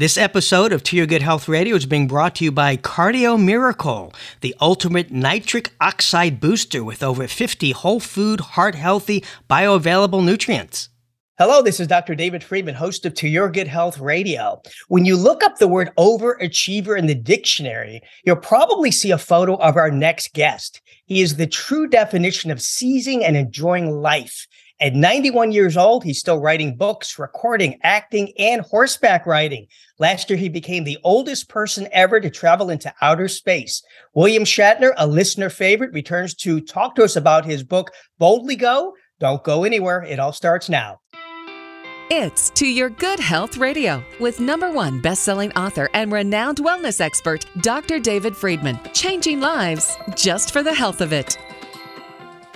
This episode of To Your Good Health Radio is being brought to you by Cardio Miracle, the ultimate nitric oxide booster with over 50 whole food, heart healthy, bioavailable nutrients. Hello, this is Dr. David Friedman, host of To Your Good Health Radio. When you look up the word overachiever in the dictionary, you'll probably see a photo of our next guest. He is the true definition of seizing and enjoying life. At 91 years old, he's still writing books, recording, acting, and horseback riding. Last year, he became the oldest person ever to travel into outer space. William Shatner, a listener favorite, returns to talk to us about his book, Boldly Go. Don't go anywhere. It all starts now. It's To Your Good Health Radio with number one best-selling author and renowned wellness expert, Dr. David Friedman. Changing lives just for the health of it.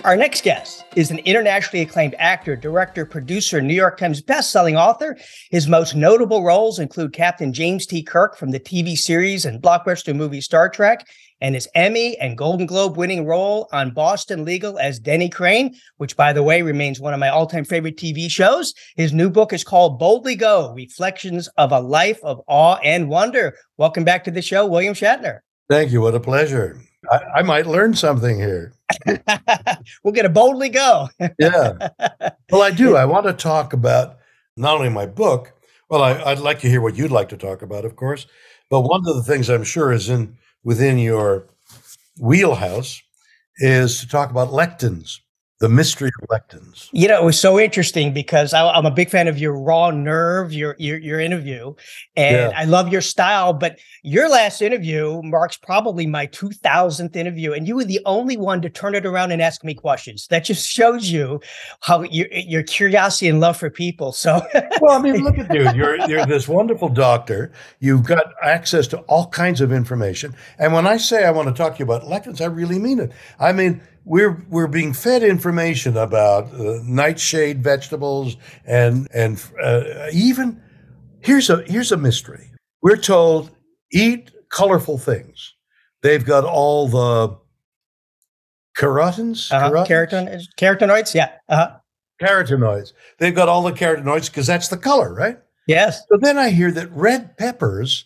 Our next guest is an internationally acclaimed actor, director, producer, New York Times bestselling author. His most notable roles include Captain James T. Kirk from the TV series and blockbuster movie Star Trek, and his Emmy and Golden Globe winning role on Boston Legal as Denny Crane, which, by the way, remains one of my all time favorite TV shows. His new book is called Boldly Go Reflections of a Life of Awe and Wonder. Welcome back to the show, William Shatner. Thank you. What a pleasure. I, I might learn something here. we'll get a boldly go. yeah. Well, I do. I want to talk about not only my book, well, I, would like to hear what you'd like to talk about, of course, but one of the things I'm sure is in within your wheelhouse is to talk about lectins the mystery of lectins. You know, it was so interesting because I, am a big fan of your raw nerve, your your, your interview, and yeah. I love your style. But your last interview marks probably my 2000th interview, and you were the only one to turn it around and ask me questions. That just shows you how your your curiosity and love for people. So, well, I mean, look at you. You're you're this wonderful doctor. You've got access to all kinds of information, and when I say I want to talk to you about lectins, I really mean it. I mean we're we're being fed information about uh, nightshade vegetables and and uh, even here's a here's a mystery. We're told eat colorful things. They've got all the carotins, uh-huh. Keratin, carotenoids, yeah, uh-huh. carotenoids. They've got all the carotenoids because that's the color, right? Yes. So then I hear that red peppers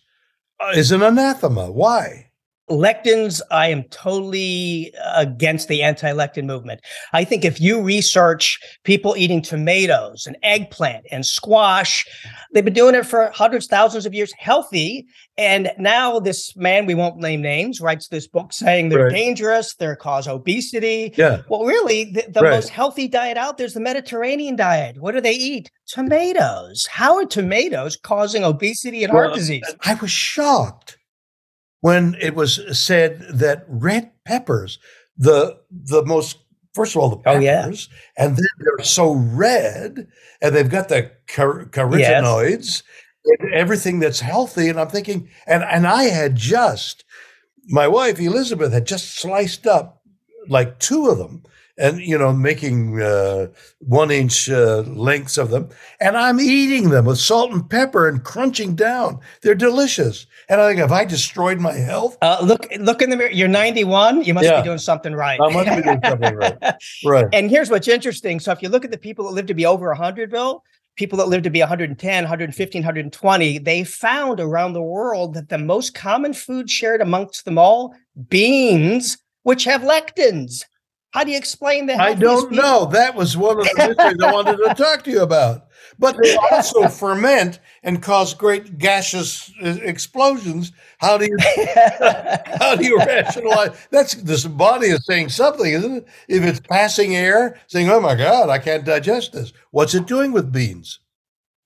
uh, is an anathema. Why? Lectins, I am totally against the anti lectin movement. I think if you research people eating tomatoes and eggplant and squash, they've been doing it for hundreds, thousands of years, healthy. And now this man, we won't name names, writes this book saying they're right. dangerous, they cause obesity. Yeah. Well, really, the, the right. most healthy diet out there is the Mediterranean diet. What do they eat? Tomatoes. How are tomatoes causing obesity and well, heart disease? I was shocked when it was said that red peppers, the the most first of all the peppers, oh, yeah. and then they're so red, and they've got the car- carotenoids, yes. everything that's healthy. And I'm thinking, and and I had just my wife Elizabeth had just sliced up like two of them and you know making uh, one inch uh, lengths of them. And i'm eating them with salt and pepper and crunching down. They're delicious. And i think have i destroyed my health uh, look look in the mirror. You're 91 you must yeah. be doing something right. I must be doing something right. Right. And here's what's interesting. So if you look at the people that live to be over 100 bill people that live to be 110 115 120 they found around the world that the most common food shared amongst them all beans which have lectins how do you explain that? I don't know. That was one of the mysteries I wanted to talk to you about. But they also ferment and cause great gaseous uh, explosions. How do you how do you rationalize? That's this body is saying something, isn't it? If it's passing air, saying, "Oh my God, I can't digest this." What's it doing with beans?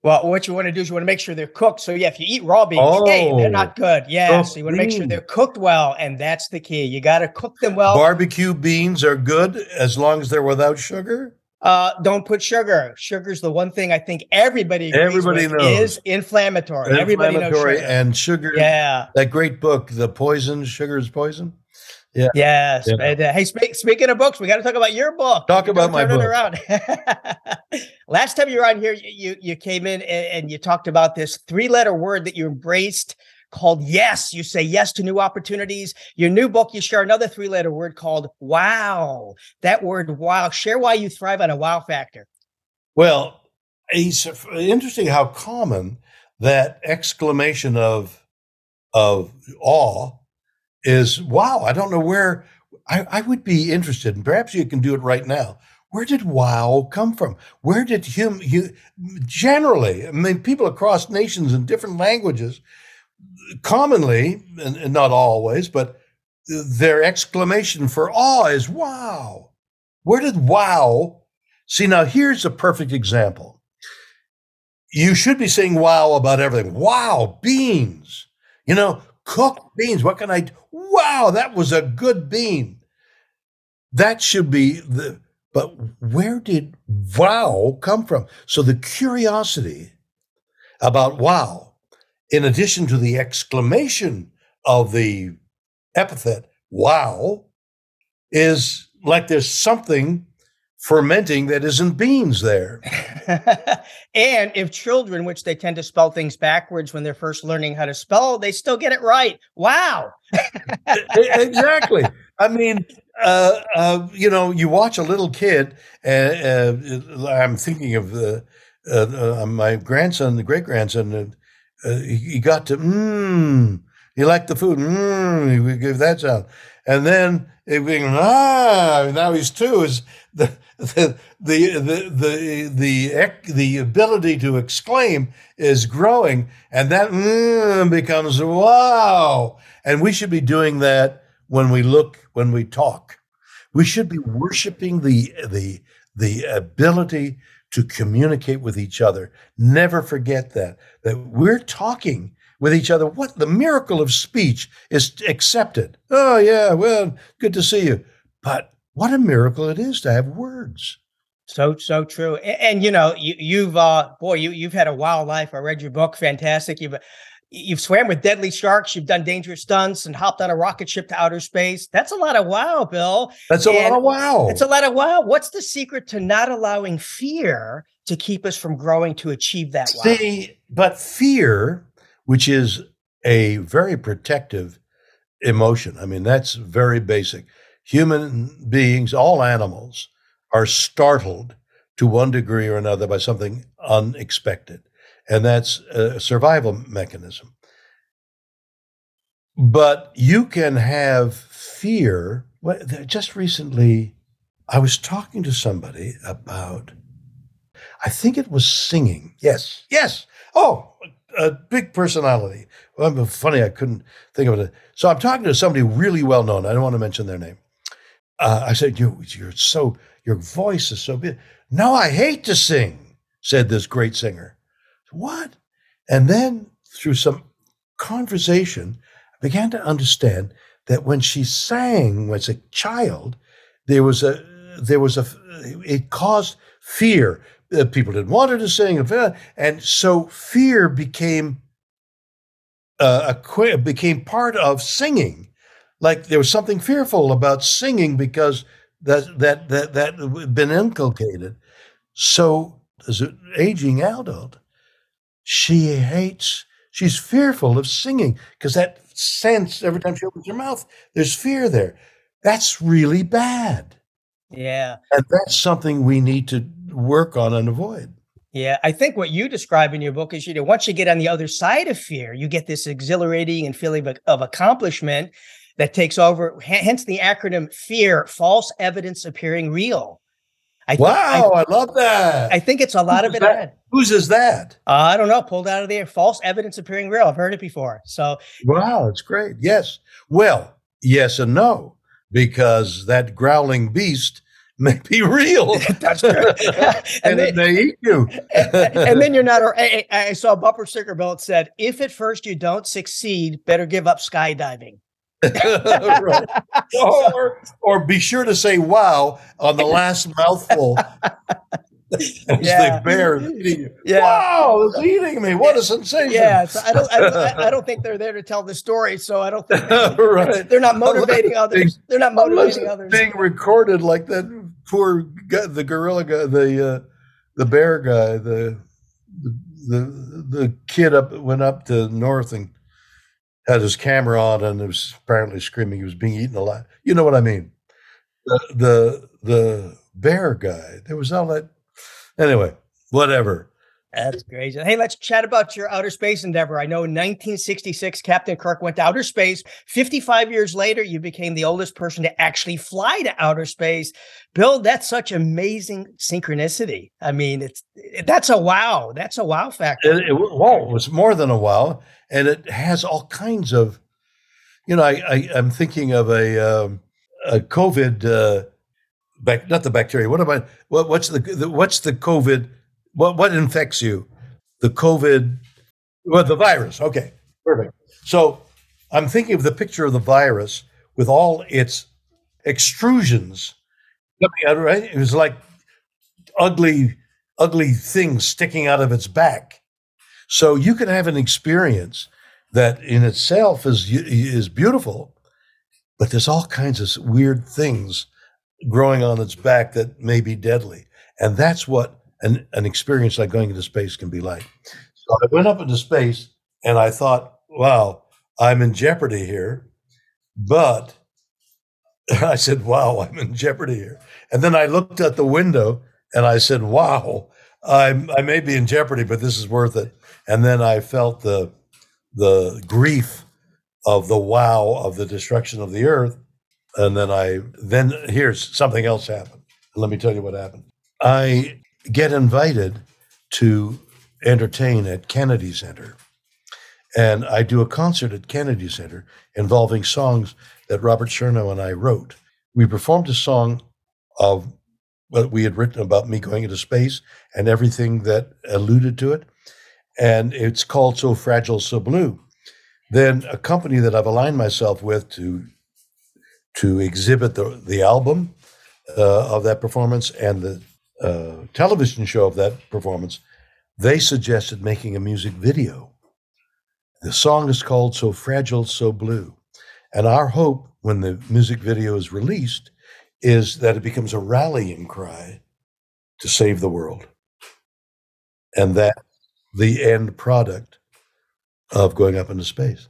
Well, what you want to do is you want to make sure they're cooked. So yeah, if you eat raw beans, oh, hey, they're not oh, good. Yeah, so you want to make sure they're cooked well, and that's the key. You got to cook them well. Barbecue beans are good as long as they're without sugar. Uh, don't put sugar. Sugar's the one thing I think everybody everybody knows is inflammatory. Everybody knows sugar. and sugar. Yeah, that great book, The Poison. Sugar is poison. Yeah. Yes. Yeah. And, uh, hey, speak, speaking of books, we got to talk about your book. Talk about my book. around. Last time you were on here, you you came in and, and you talked about this three letter word that you embraced called yes. You say yes to new opportunities. Your new book, you share another three letter word called wow. That word wow. Share why you thrive on a wow factor. Well, it's interesting how common that exclamation of of awe is wow. I don't know where I, I would be interested, and perhaps you can do it right now. Where did wow come from? Where did you, generally, I mean, people across nations in different languages, commonly, and, and not always, but their exclamation for awe is wow. Where did wow? See, now here's a perfect example. You should be saying wow about everything. Wow, beans. You know, cooked beans. What can I? Wow, that was a good bean. That should be the. But where did wow come from? So the curiosity about wow, in addition to the exclamation of the epithet wow, is like there's something fermenting that isn't beans there. and if children, which they tend to spell things backwards when they're first learning how to spell, they still get it right. Wow. exactly. I mean, uh, uh, you know, you watch a little kid, and uh, I'm thinking of the, uh, uh, my grandson, the great grandson, uh, he got to, mmm, he liked the food, mmm, he give that sound. And then it being, ah, now he's two, is the, the, the, the, the, the, ability to exclaim is growing, and that mm, becomes wow. And we should be doing that when we look, when we talk. We should be worshiping the, the, the ability to communicate with each other. Never forget that, that we're talking with each other. What the miracle of speech is accepted. Oh, yeah, well, good to see you. But what a miracle it is to have words. So so true, and, and you know you, you've uh boy you you've had a wild life. I read your book, fantastic. You've you've swam with deadly sharks, you've done dangerous stunts, and hopped on a rocket ship to outer space. That's a lot of wow, Bill. That's a and lot of wow. It's a lot of wow. What's the secret to not allowing fear to keep us from growing to achieve that? Wow? See, but fear, which is a very protective emotion. I mean, that's very basic. Human beings, all animals, are startled to one degree or another by something unexpected and that's a survival mechanism. But you can have fear. Just recently, I was talking to somebody about, I think it was singing. Yes, yes. Oh, a big personality. Well, funny, I couldn't think of it. So I'm talking to somebody really well known. I don't want to mention their name. Uh, I said, you, you're so, your voice is so big. No, I hate to sing, said this great singer. What? And then through some conversation, I began to understand that when she sang as a child, there was a there was a it caused fear. Uh, people didn't want her to sing, and so fear became uh, a became part of singing. Like there was something fearful about singing because that that that that had been inculcated. So as an aging adult, she hates, she's fearful of singing because that sense every time she opens her mouth, there's fear there. That's really bad. Yeah. And that's something we need to work on and avoid. Yeah, I think what you describe in your book is you know once you get on the other side of fear, you get this exhilarating and feeling of, of accomplishment that takes over. Hence the acronym FEAR: false evidence appearing real. I wow, I, I, love that. I think it's a lot Who's of it. That? Whose is that? Uh, I don't know. Pulled out of there. False evidence appearing real. I've heard it before. So wow, it's great. Yes. Well, yes and no, because that growling beast may be real. That's true. and, and then, they eat you. and, and, then you're not. I, I saw a bumper sticker bill that said, "If at first you don't succeed, better give up skydiving." Right. or, or be sure to say wow on the last mouthful. Yeah. the bear eating you. Yeah. Wow, it's eating me. What a sensation. Yeah. So I, don't, I, don't, I don't think they're there to tell the story. So I don't think right. they're not motivating others. They're not motivating others. Being recorded like that poor guy, the gorilla guy, the uh, the bear guy, the, the the the kid up went up to north and had his camera on and was apparently screaming he was being eaten alive. You know what I mean? The the, the bear guy. There was all that. Anyway, whatever. That's crazy. Hey, let's chat about your outer space endeavor. I know in 1966, Captain Kirk went to outer space. 55 years later, you became the oldest person to actually fly to outer space. Bill, that's such amazing synchronicity. I mean, it's that's a wow. That's a wow factor. It, it, well, it was more than a wow, and it has all kinds of, you know, I, I am thinking of a um, a COVID, uh, not the bacteria. What am I? What, what's the, the what's the COVID? What what infects you? The COVID, well, the virus. Okay, perfect. So I'm thinking of the picture of the virus with all its extrusions coming out. Right, it was like ugly, ugly things sticking out of its back. So you can have an experience that in itself is is beautiful, but there's all kinds of weird things growing on its back that may be deadly, and that's what an, an experience like going into space can be like. So I went up into space and I thought, wow, I'm in jeopardy here. But I said, wow, I'm in jeopardy here. And then I looked at the window and I said, wow, I'm, I may be in jeopardy, but this is worth it. And then I felt the, the grief of the wow of the destruction of the earth. And then I, then here's something else happened. Let me tell you what happened. I get invited to entertain at Kennedy Center. And I do a concert at Kennedy Center involving songs that Robert Sharenow and I wrote. We performed a song of what we had written about me going into space and everything that alluded to it. And it's called So Fragile, So Blue. Then a company that I've aligned myself with to to exhibit the, the album uh, of that performance and the uh, television show of that performance, they suggested making a music video. The song is called So Fragile, So Blue. And our hope when the music video is released is that it becomes a rallying cry to save the world. And that the end product of going up into space.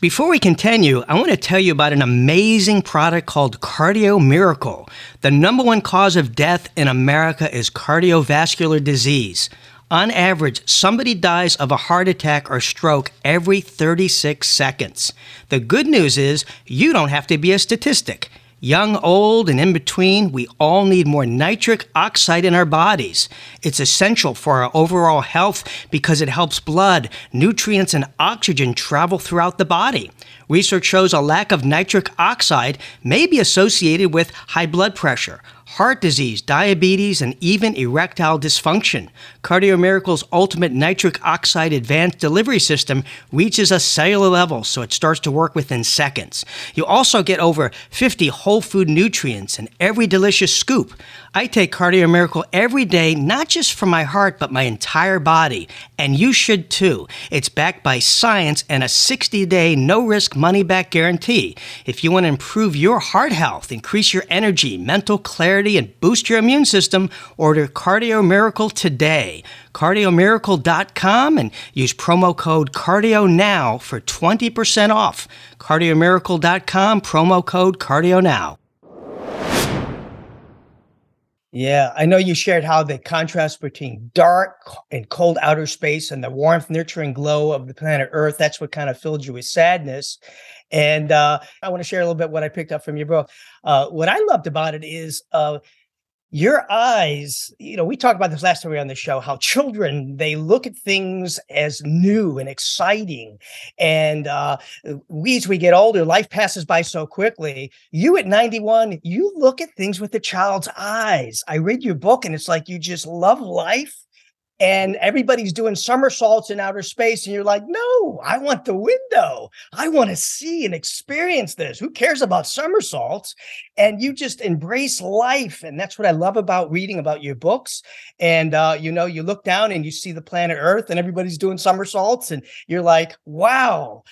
Before we continue, I want to tell you about an amazing product called Cardio Miracle. The number one cause of death in America is cardiovascular disease. On average, somebody dies of a heart attack or stroke every 36 seconds. The good news is you don't have to be a statistic. Young, old, and in between, we all need more nitric oxide in our bodies. It's essential for our overall health because it helps blood, nutrients, and oxygen travel throughout the body. Research shows a lack of nitric oxide may be associated with high blood pressure, heart disease, diabetes, and even erectile dysfunction. Cardio Miracle's ultimate nitric oxide advanced delivery system reaches a cellular level, so it starts to work within seconds. You also get over 50 whole food nutrients in every delicious scoop. I take Cardio Miracle every day, not just for my heart, but my entire body. And you should too. It's backed by science and a 60 day no risk money back guarantee. If you want to improve your heart health, increase your energy, mental clarity, and boost your immune system, order Cardio Miracle today. CardioMiracle.com and use promo code Cardio Now for 20% off. CardioMiracle.com, promo code Cardio Now. Yeah, I know you shared how the contrast between dark and cold outer space and the warmth, nurturing glow of the planet Earth, that's what kind of filled you with sadness. And uh, I want to share a little bit what I picked up from your book. Uh, what I loved about it is uh, your eyes you know we talked about this last time we were on the show how children they look at things as new and exciting. And uh we as we get older life passes by so quickly. You at 91 you look at things with a child's eyes. I read your book and it's like you just love life and everybody's doing somersaults in outer space and you're like no i want the window. I want to see and experience this. Who cares about somersaults? And you just embrace life and that's what i love about reading about your books. And uh, you know you look down and you see the planet earth and everybody's doing somersaults and you're like wow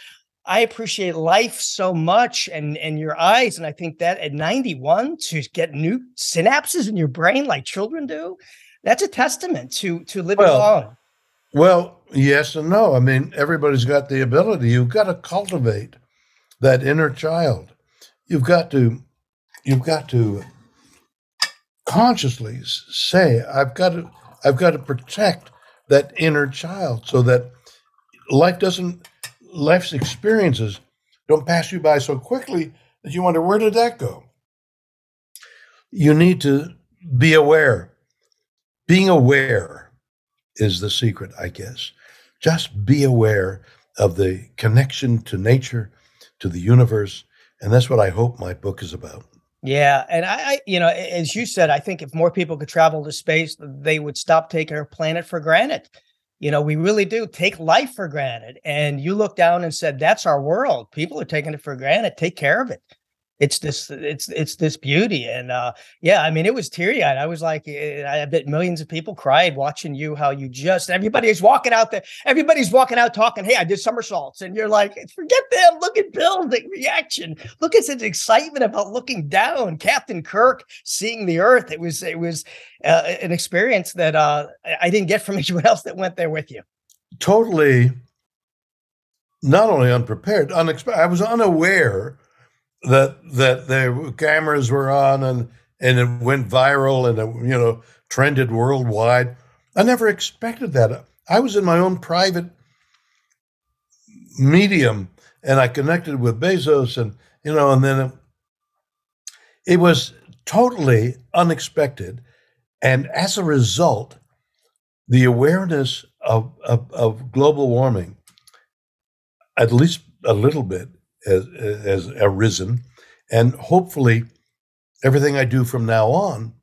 I appreciate life so much and and your eyes. And I think that at 91 to get new synapses in your brain like children do, that's a testament to to living well, on. Well, yes and no. I mean, everybody's got the ability. You've got to cultivate that inner child. You've got to you've got to consciously say, I've got to, I've got to protect that inner child so that life doesn't, life's experiences don't pass you by so quickly that you wonder, where did that go? You need to be aware. Being aware is the secret, I guess. Just be aware of the connection to nature, to the universe. And that's what I hope my book is about. Yeah, and I, I, you know, as you said, I think if more people could travel to space, they would stop taking our planet for granted. You know, we really do take life for granted. And you look down and said, "That's our world." People are taking it for granted. Take care of it it's this it's it's this beauty and uh yeah i mean it was teary-eyed. I was like eh, i bet millions of people cried watching you how you just everybody's walking out there everybody's walking out talking hey i did somersaults and you're like forget them look at bill the reaction. Look at his excitement about looking down captain kirk seeing the earth. It was it was uh, an experience that uh i didn't get from anyone else that went there with you. Totally not only unprepared unexpected i was unaware that that the cameras were on and and it went viral and it, you know trended worldwide. I never expected that. I was in my own private medium and I connected with Bezos and you know and then it, it was totally unexpected and as a result the awareness of, of, of global warming at least a little bit has, has arisen. And hopefully, everything I do from now on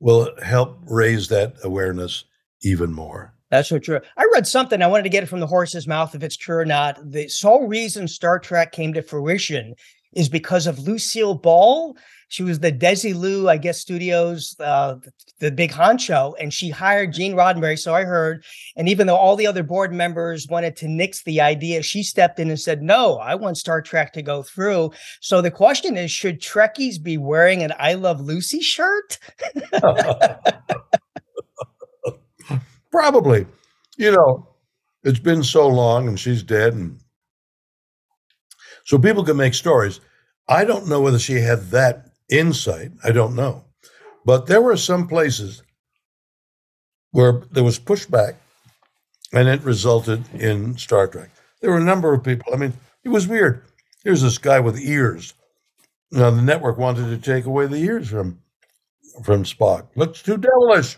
will help raise that awareness even more. That's so true. I read something. I wanted to get it from the horse's mouth if it's true or not. The sole reason Star Trek came to fruition is because of Lucille Ball. She was the Desilu, I guess, Studios, uh, the big honcho, and she hired Gene Roddenberry. So I heard. And even though all the other board members wanted to nix the idea, she stepped in and said, "No, I want Star Trek to go through." So the question is, should Trekkies be wearing an "I Love Lucy" shirt? Probably. You know, it's been so long, and she's dead, and so people can make stories. I don't know whether she had that insight. I don't know. But there were some places where there was pushback and it resulted in Star Trek. There were a number of people. I mean, it was weird. Here's this guy with ears. Now the network wanted to take away the ears from from Spock. Looks too devilish.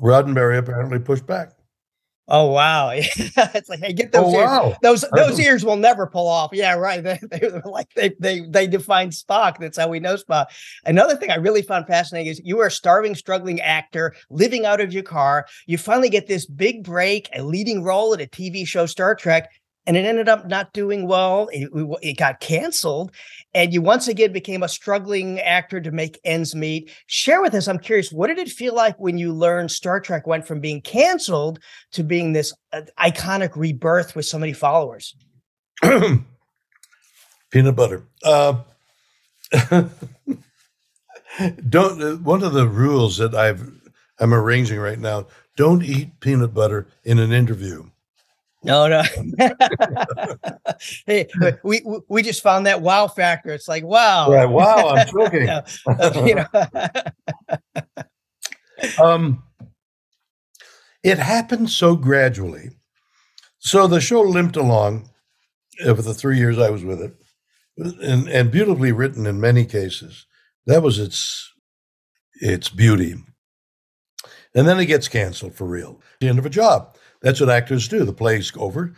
Roddenberry apparently pushed back. Oh wow! it's like, hey, get oh, those oh, ears. Wow. Those those ears will never pull off. Yeah, right. They, they like they they they define Spock. That's how we know Spock. Another thing I really found fascinating is you are a starving, struggling actor living out of your car. You finally get this big break, a leading role in a TV show, Star Trek, and it ended up not doing well. It, it, got canceled, and you once again became a struggling actor to make ends meet. Share with us. I'm curious, what did it feel like when you learned Star Trek went from being canceled to being this uh, iconic rebirth with so many followers? Peanut butter. Uh, don't. Uh, one of the rules that I've I'm arranging right now: don't eat peanut butter in an interview. No, no. hey, we we just found that wow factor. It's like wow. Right, wow, I'm joking. you know. um, it happened so gradually. So the show limped along over the three years I was with it, and, and beautifully written in many cases. That was its its beauty. And then it gets canceled for real. The end of a job. That's what actors do. The play's over.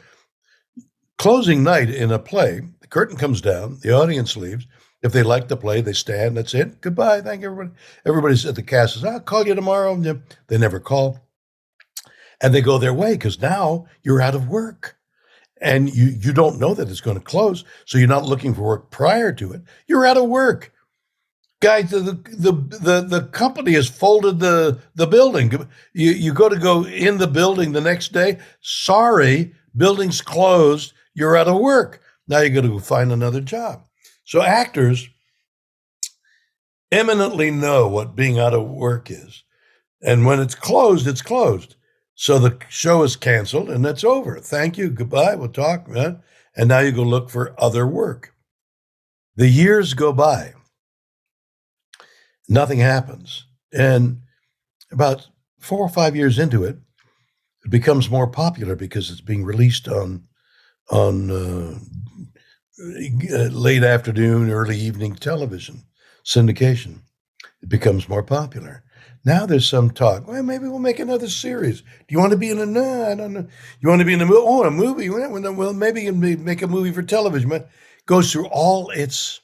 Closing night in a play, the curtain comes down, the audience leaves. If they like the play, they stand. That's it. Goodbye. Thank you, everybody. Everybody's at the cast says, I'll call you tomorrow. They never call. And they go their way because now you're out of work. And you, you don't know that it's going to close. So you're not looking for work prior to it. You're out of work guys, the, the the the company has folded the the building. You you go to go in the building the next day. Sorry, building's closed. You're out of work. Now you got to go find another job. So actors eminently know what being out of work is, and when it's closed, it's closed. So the show is canceled and that's over. Thank you. Goodbye. We'll talk, man. And now you go look for other work. The years go by nothing happens. And about four or five years into it, it becomes more popular because it's being released on on uh, late afternoon, early evening television syndication. It becomes more popular. Now there's some talk. Well, maybe we'll make another series. Do you want to be in a? No, I don't know. You want to be in a movie? Oh, a movie? Well, maybe you can make a movie for television. But goes through all its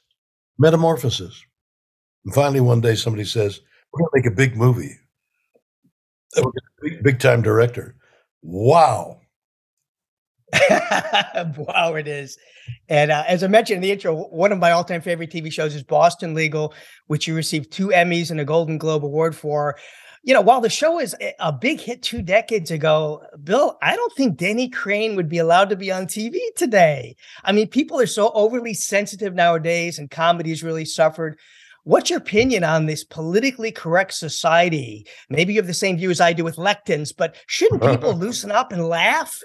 metamorphosis. And finally, one day, somebody says, "We're going to make a big movie. Big, big time director." Wow. wow, it is. And uh, as I mentioned in the intro, one of my all time favorite TV shows is Boston Legal, which you received two Emmys and a Golden Globe Award for. You know, while the show is a big hit two decades ago, Bill, I don't think Denny Crane would be allowed to be on TV today. I mean, people are so overly sensitive nowadays, and comedy has really suffered. What's your opinion on this politically correct society? Maybe you have the same view as I do with lectins, but shouldn't people loosen up and laugh?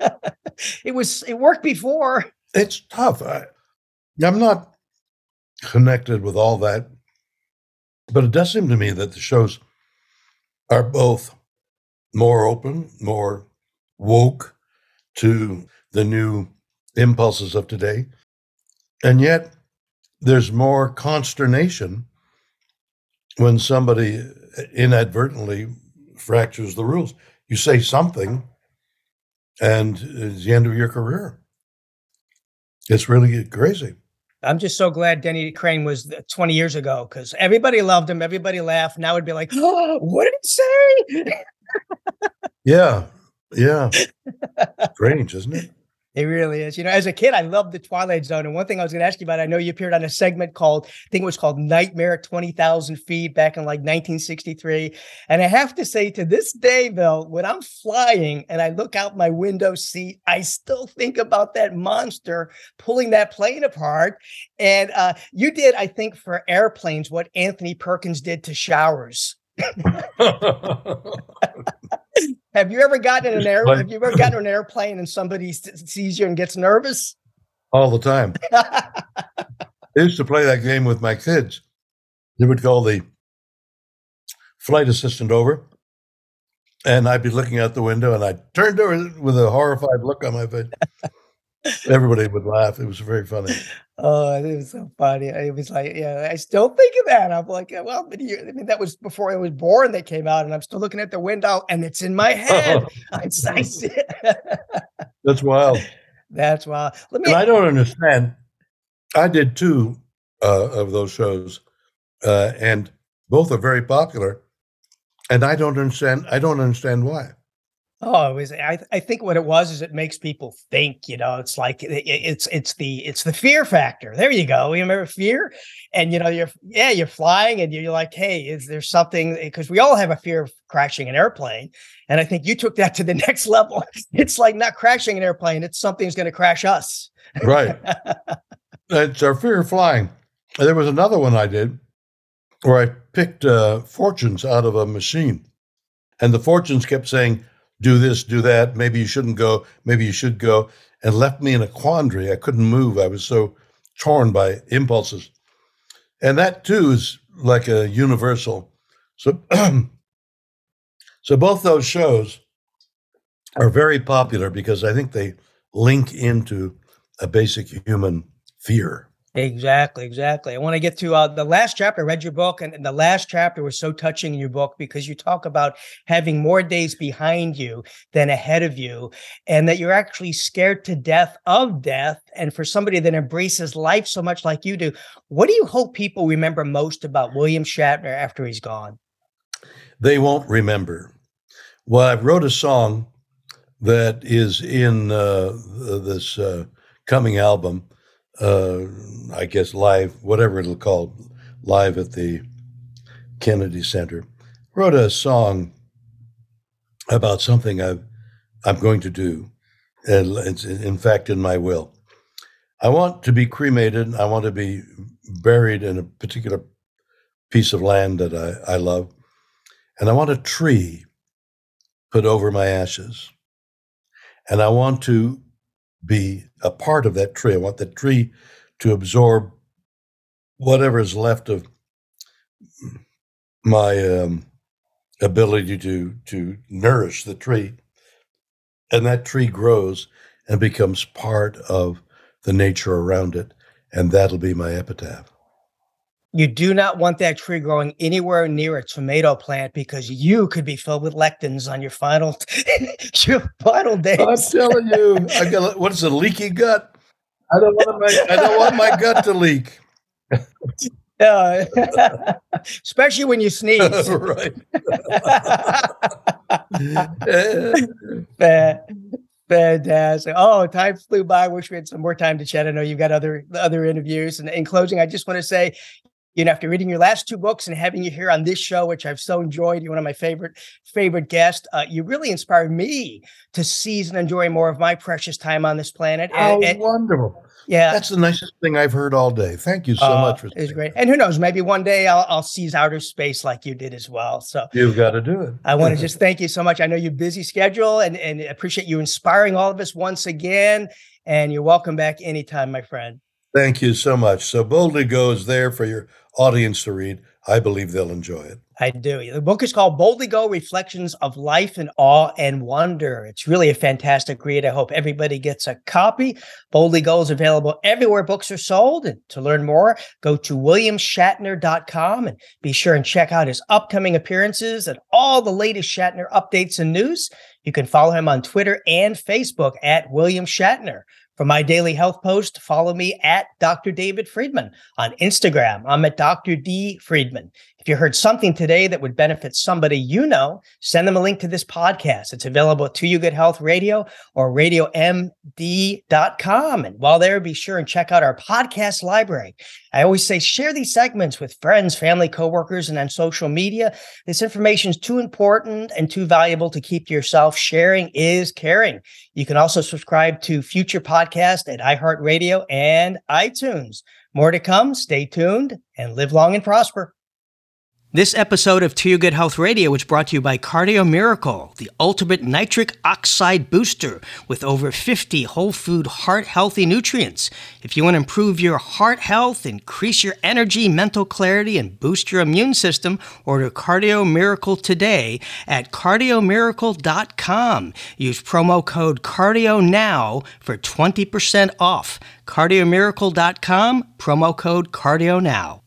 it was it worked before. It's tough. I, I'm not connected with all that, but it does seem to me that the shows are both more open, more woke to the new impulses of today, and yet there's more consternation when somebody inadvertently fractures the rules. You say something, and it's the end of your career. It's really crazy. I'm just so glad Denny Crane was 20 years ago because everybody loved him, everybody laughed. Now it'd be like, oh, what did he say? yeah, yeah. Strange, isn't it? It really is. You know, as a kid, I loved the Twilight Zone. And one thing I was going to ask you about, I know you appeared on a segment called, I think it was called Nightmare at 20,000 Feet back in like 1963. And I have to say, to this day, Bill, when I'm flying and I look out my window seat, I still think about that monster pulling that plane apart. And uh, you did, I think, for airplanes, what Anthony Perkins did to showers. have you ever gotten in an air? Have you ever gotten an airplane and somebody sees you and gets nervous? All the time. I used to play that game with my kids. They would call the flight assistant over, and I'd be looking out the window, and I turned over with a horrified look on my face. Everybody would laugh. It was very funny. Oh, it was so funny. It was like, yeah, I still think of that. I'm like, well, but you, I mean, that was before I was born. They came out, and I'm still looking at the window, and it's in my head. I, I see. That's wild. That's wild. Let me. And I don't understand. I did two uh, of those shows, uh, and both are very popular. And I don't understand. I don't understand why. Oh, it was. I, I think what it was is it makes people think. You know, it's like it, it's it's the it's the fear factor. There you go. You remember fear, and you know you're yeah you're flying and you're like, hey, is there something? Because we all have a fear of crashing an airplane, and I think you took that to the next level. It's like not crashing an airplane; it's something's going to crash us. Right. it's our fear of flying. There was another one I did where I picked uh, fortunes out of a machine, and the fortunes kept saying do this, do that. Maybe you shouldn't go. Maybe you should go. And left me in a quandary. I couldn't move. I was so torn by impulses. And that too is like a universal. So, so both those shows are very popular because I think they link into a basic human fear. Exactly, exactly. I want to get to uh, the last chapter. I read your book, and, and, the last chapter was so touching in your book because you talk about having more days behind you than ahead of you, and that you're actually scared to death of death. And for somebody that embraces life so much like you do, what do you hope people remember most about William Shatner after he's gone? They won't remember. Well, I wrote a song that is in uh, this uh, coming album uh, I guess live, whatever it'll call, live at the Kennedy Center. Wrote a song about something i am going to do. And it's in fact in my will. I want to be cremated. I want to be buried in a particular piece of land that I, I love. And I want a tree put over my ashes. And I want to be a part of that tree. I want that tree to absorb whatever is left of my um, ability to to nourish the tree, and that tree grows and becomes part of the nature around it, and that'll be my epitaph. You do not want that tree growing anywhere near a tomato plant because you could be filled with lectins on your final your final days. I'm telling you, I got what is a leaky gut. I don't want my I don't want my gut to leak. Uh, especially when you sneeze. right. Fantastic. Oh, time flew by. I Wish we had some more time to chat. I know you've got other other interviews. And in closing, I just want to say, you know, after reading your last two books and having you here on this show, which I've so enjoyed, you're one of my favorite favorite guests. Uh, you really inspired me to seize and enjoy more of my precious time on this planet. And, oh, and, wonderful! Yeah, that's the nicest thing I've heard all day. Thank you so uh, much. For it's great, and who knows? Maybe one day I'll, I'll seize outer space like you did as well. So you've got to do it. I want to just thank you so much. I know you're busy schedule, and and appreciate you inspiring all of us once again. And you're welcome back anytime, my friend. Thank you so much. So Boldly Go is there for your audience to read. I believe they'll enjoy it. I do. The book is called Boldly Go Reflections of Life in Awe and Wonder. It's really a fantastic read. I hope everybody gets a copy. Boldly Go is available everywhere books are sold. And to learn more, go to williamshatner.com and be sure and check out his upcoming appearances and all the latest Shatner updates and news. You can follow him on Twitter and Facebook at William Shatner. For my daily health post, follow me at Dr. David Friedman on Instagram. I'm at Dr. D Friedman. If you heard something today that would benefit somebody you know, send them a link to this podcast. It's available at To You Good Health Radio or radiomd.com. And while there, be sure and check out our podcast library. I always say share these segments with friends, family, coworkers, and on social media. This information is too important and too valuable to keep to yourself. Sharing is caring. You can also subscribe to future podcasts at iHeartRadio and iTunes. More to come. Stay tuned and live long and prosper. This episode of To Your Good Health Radio was brought to you by Cardio Miracle, the ultimate nitric oxide booster with over 50 whole food heart healthy nutrients. If you want to improve your heart health, increase your energy, mental clarity, and boost your immune system, order Cardio Miracle today at cardiomiracle.com. Use promo code CARDIO NOW for 20% off. Cardiomiracle.com, promo code CARDIO NOW.